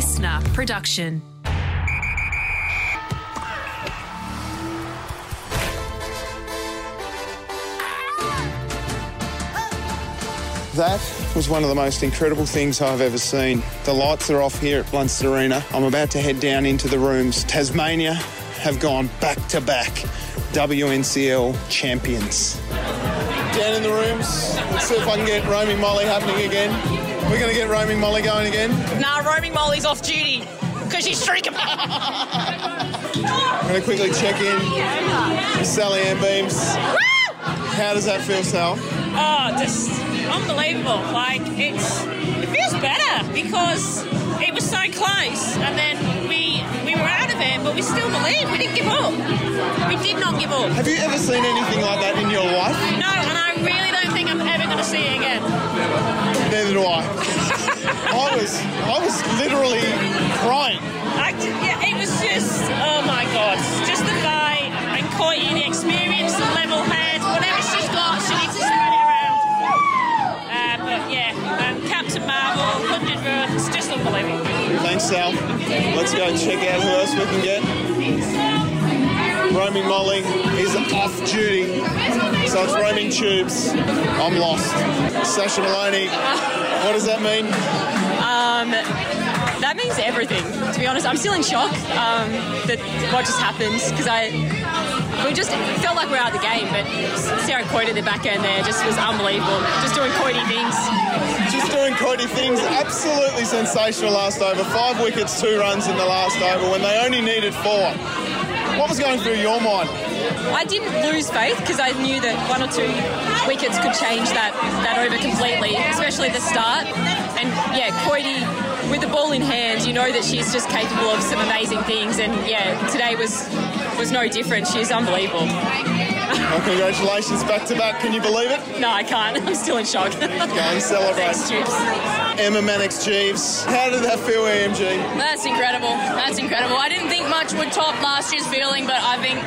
listener production. That was one of the most incredible things I've ever seen. The lights are off here at Blundstone Arena. I'm about to head down into the rooms. Tasmania have gone back to back WNCL champions. Down in the rooms. Let's see if I can get roaming Molly happening again. We're going to get roaming Molly going again. Roaming Molly's off duty because she's streaking. I'm going to quickly check in with Salliann Beams. How does that feel, Sal? Oh, just unbelievable. Like it's it feels better because it was so close, and then we we were out of it, but we still believed. We didn't give up. We did not give up. Have you ever seen anything like that in your life? No, and I really don't think I'm ever going to see it again. Neither do I. I was I was literally crying. I, yeah, it was just oh my god, just the vibe and Courtney, the experience, the level head, whatever she's got, she needs to spread it around. Uh, but yeah, um, Captain Marvel, 100 runs, just unbelievable. Thanks, Sal. Let's go and check out who else we can get. Roaming Molly is off duty, so it's roaming tubes. I'm lost. Sasha Moloney, what does that mean? Um, that means everything. To be honest, I'm still in shock um, that what just happened because I we just felt like we were out of the game, but Sarah at the back end there just was unbelievable. Just doing Coyte things. Just doing Coyte things. Absolutely sensational last over. Five wickets, two runs in the last over when they only needed four. What was going through your mind? I didn't lose faith because I knew that one or two wickets could change that, that over completely, especially the start. And yeah, Coyte, with the ball in hand, you know that she's just capable of some amazing things. And yeah, today was was no different. She's unbelievable. Well, congratulations back to back. Can you believe it? No, I can't. I'm still in shock. Go and celebrate. Thanks, Tubes. Emma Manix-Geeves, how did that feel, EMG? That's incredible. That's incredible. I didn't think much would top last year's feeling, but I think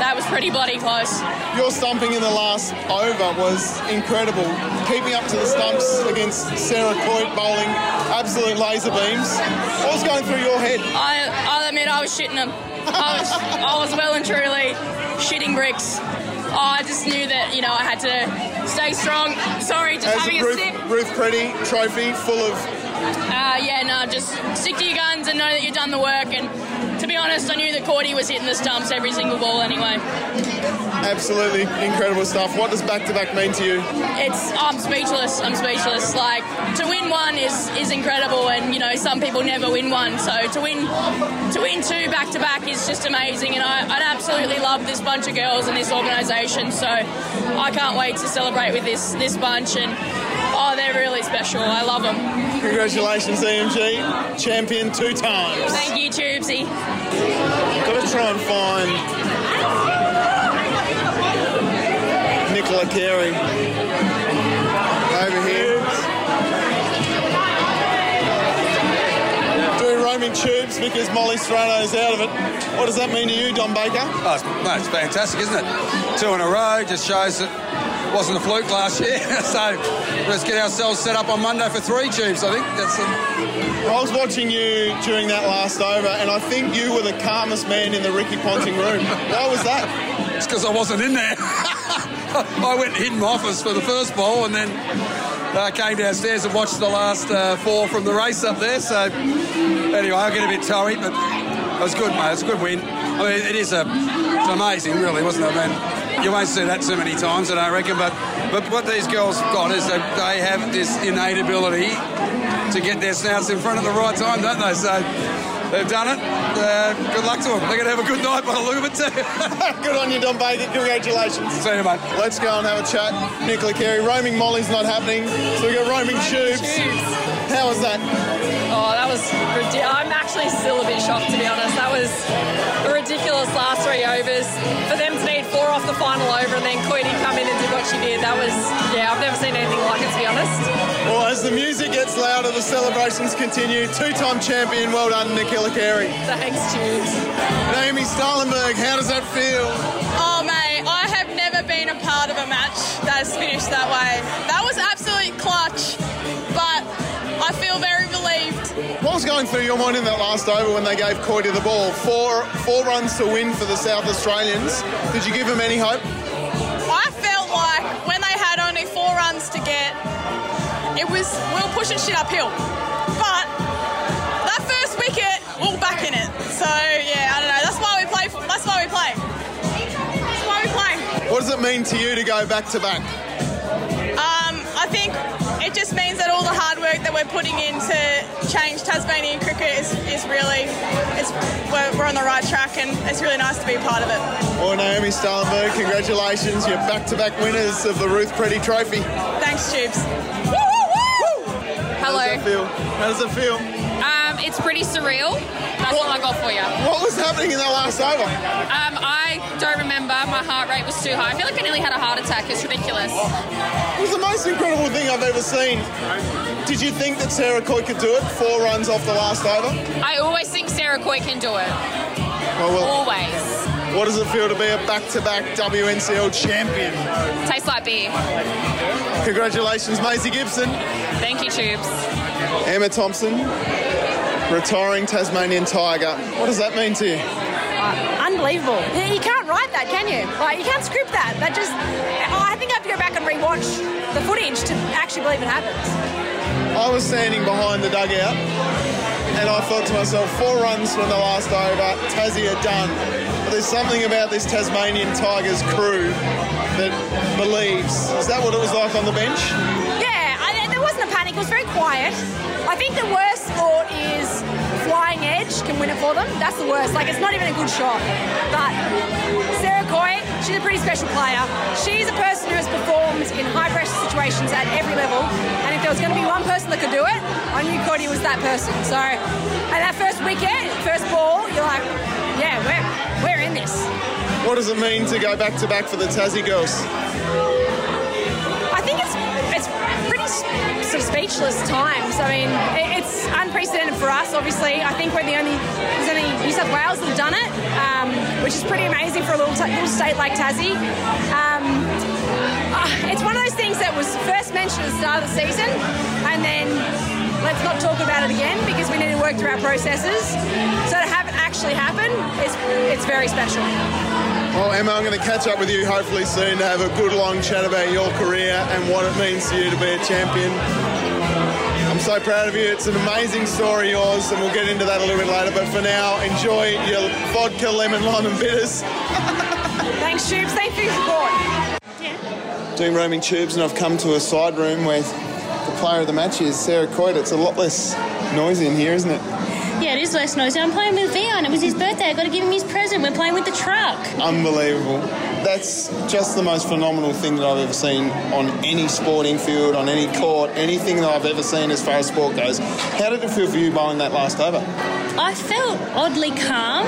that was pretty bloody close. Your stumping in the last over was incredible. Keeping up to the stumps against Sarah Coyte bowling absolute laser beams. What was going through your head? I, I'll admit I was shitting them. I was, I was well and truly shitting bricks. Oh, I just knew that, you know, I had to stay strong. Sorry, just As having a Ruth, sip. Ruth Preddey trophy full of Uh, yeah, no, just stick to your guns and know that you've done the work. And to be honest, I knew that Cordy was hitting the stumps every single ball anyway. absolutely incredible stuff. What does back to back mean to you? It's I'm speechless. I'm speechless. Like to win one is is incredible, and you know some people never win one. So to win to win two back to back is just amazing, and I, I absolutely love this bunch of girls and this organisation. So I can't wait to celebrate with this this bunch, and oh, they're really special. I love them. Congratulations, EMG. Champion two times. Thank you, Tubesy. Got to try and find Nicola Carey over here. Doing roaming tubes because Molly Strano is out of it. What does that mean to you, Don Baker? Oh, it's, no, it's fantastic, isn't it? Two in a row just shows that it wasn't a fluke last year. so let's get ourselves set up on Monday for three tubes. I think that's. A, I was watching you during that last over, and I think you were the calmest man in the Ricky Ponting room. Why was that? it's because I wasn't in there. I went in my office for the first ball, and then uh, came downstairs and watched the last uh, four from the race up there. So anyway, I get a bit toey, but it was good, mate. It's a good win. I mean, it is a it's amazing, really, wasn't it? I mean, you won't see that too many times, I don't reckon. But but what these girls have got is that they have this innate ability to get their snouts in front at the right time, don't they? So they've done it. Uh, good luck to them. They're going to have a good night by the look of it too. Good on you, Don Baker. Congratulations. See you, mate. Let's go and have a chat. Nicola Carey, roaming Molly's not happening, so we got roaming tubes. How was that? Oh, that was ridiculous. I'm actually still a bit shocked, to be honest. That was a ridiculous last three overs. For them to need four off the final over and then Coyte come in and do what she did, that was, yeah, I've never seen anything like it, to be honest. Well, as the music gets louder, the celebrations continue. Two-time champion, well done, Nicola Carey. Thanks, Tubes. Naomi Stalenberg, how does that feel? Oh, mate, I have never been a part of a match that has finished that way. That was What was going through your mind in that last over when they gave Coyte the ball? Four four runs to win for the South Australians. Did you give them any hope? I felt like when they had only four runs to get, it was we were pushing shit uphill. But that first wicket, we we're back in it. So yeah, I don't know. That's why we play. That's why we play. That's why we play. What does it mean to you to go back to back? Um, I think it just means that all the hard work that we're putting in to change Tasmanian cricket is, is really, it's, we're, we're on the right track and it's really nice to be a part of it. Well, Naomi Stalenberg, congratulations. You're back to back winners of the Ruth Preddey Trophy. Thanks, Tubes. How Hello. does it feel? How does it feel? Um, it's pretty surreal. That's all I got for you. What was happening in that last over? Um, I don't remember. My heart rate was too high. I feel like I nearly had a heart attack. It's ridiculous. It was the most incredible thing I've ever seen. Did you think that Sarah Coyte could do it? Four runs off the last over? I always think Sarah Coyte can do it. Well, well, Always. what does it feel to be a back-to-back WNCL champion? Tastes like beer. Congratulations, Maisy Gibson. Thank you, Tubes. Emma Thompson, retiring Tasmanian Tiger. What does that mean to you? Uh, unbelievable. You can't write that, can you? Like you can't script that. That just. Oh, I think I have to go back and rewatch the footage to actually believe it happens. I was standing behind the dugout and I thought to myself, four runs from the last over, Tassie are done. But there's something about this Tasmanian Tigers crew that believes. Is that what it was like on the bench? Yeah, I, there wasn't a panic. It was very quiet. I think the worst thought is flying edge can win it for them. That's the worst. Like it's not even a good shot. But Sarah Coyte, she's a pretty special player. She's a person who has performed in high pressure situations at every level. And if there was going to be one person that could do it, I knew Cody was that person. So, and that first wicket, first ball, you're like, yeah, we're we're in this. What does it mean to go back to back for the Tassie girls? Times. I mean, it, it's unprecedented for us. Obviously, I think we're the only there's only New South Wales that have done it, um, which is pretty amazing for a little, little state like Tassie. Um, uh, it's one of those things that was first mentioned at the start of the season, and then let's not talk about it again because we need to work through our processes. So to have it actually happen, it's it's very special. Well, Emma, I'm going to catch up with you hopefully soon to have a good long chat about your career and what it means to you to be a champion. I'm so proud of you. It's an amazing story, yours, and we'll get into that a little bit later. But for now, enjoy your vodka, lemon, lime, and bitters. Thanks, Tubes. Thanks for your support. Doing roaming tubes, and I've come to a side room where the player of the match is Sarah Coyte. It's a lot less noisy in here, isn't it? Yeah, it is less noisy. I'm playing with Vion. It was his birthday. I got to give him his present. We're playing with the truck. Unbelievable. That's just the most phenomenal thing that I've ever seen on any sporting field, on any court, anything that I've ever seen as far as sport goes. How did it feel for you bowling that last over? I felt oddly calm.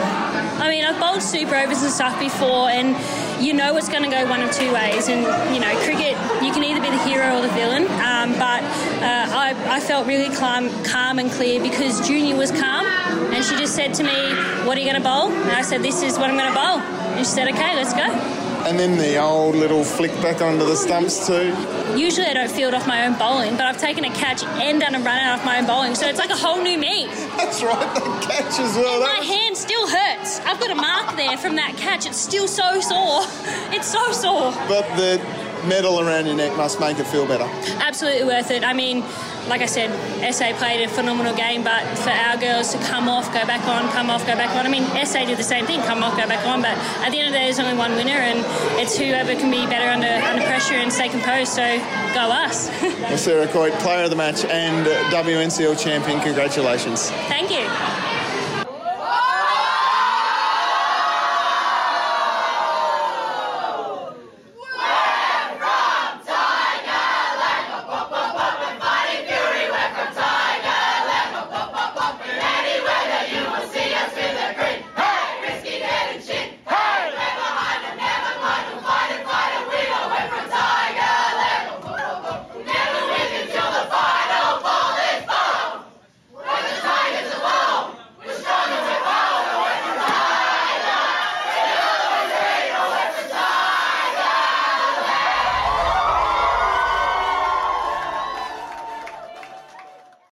I mean, I've bowled super overs and stuff before, and you know it's going to go one of two ways. And you know, cricket, you can either be the hero or the villain. Um, but uh, I, I felt really calm, calm and clear because Junior was calm, and she just said to me, "What are you going to bowl?" And I said, "This is what I'm going to bowl." And she said, "Okay, let's go." And then the old little flick back onto the stumps too. Usually I don't field off my own bowling, but I've taken a catch and done a run out off my own bowling, so it's like a whole new me. That's right, the catch as well. My was- hand still hurts. I've got a mark there from that catch. It's still so sore. It's so sore. But the medal around your neck must make it feel better. Absolutely worth it. I mean, like I said, SA played a phenomenal game, but for our girls to come off, go back on, come off, go back on. I mean, SA did the same thing, come off, go back on. But at the end of the day, there's only one winner, and it's whoever can be better under under pressure and stay composed. So go us. Well, Sarah Coyte, player of the match and WNCL champion, congratulations. Thank you.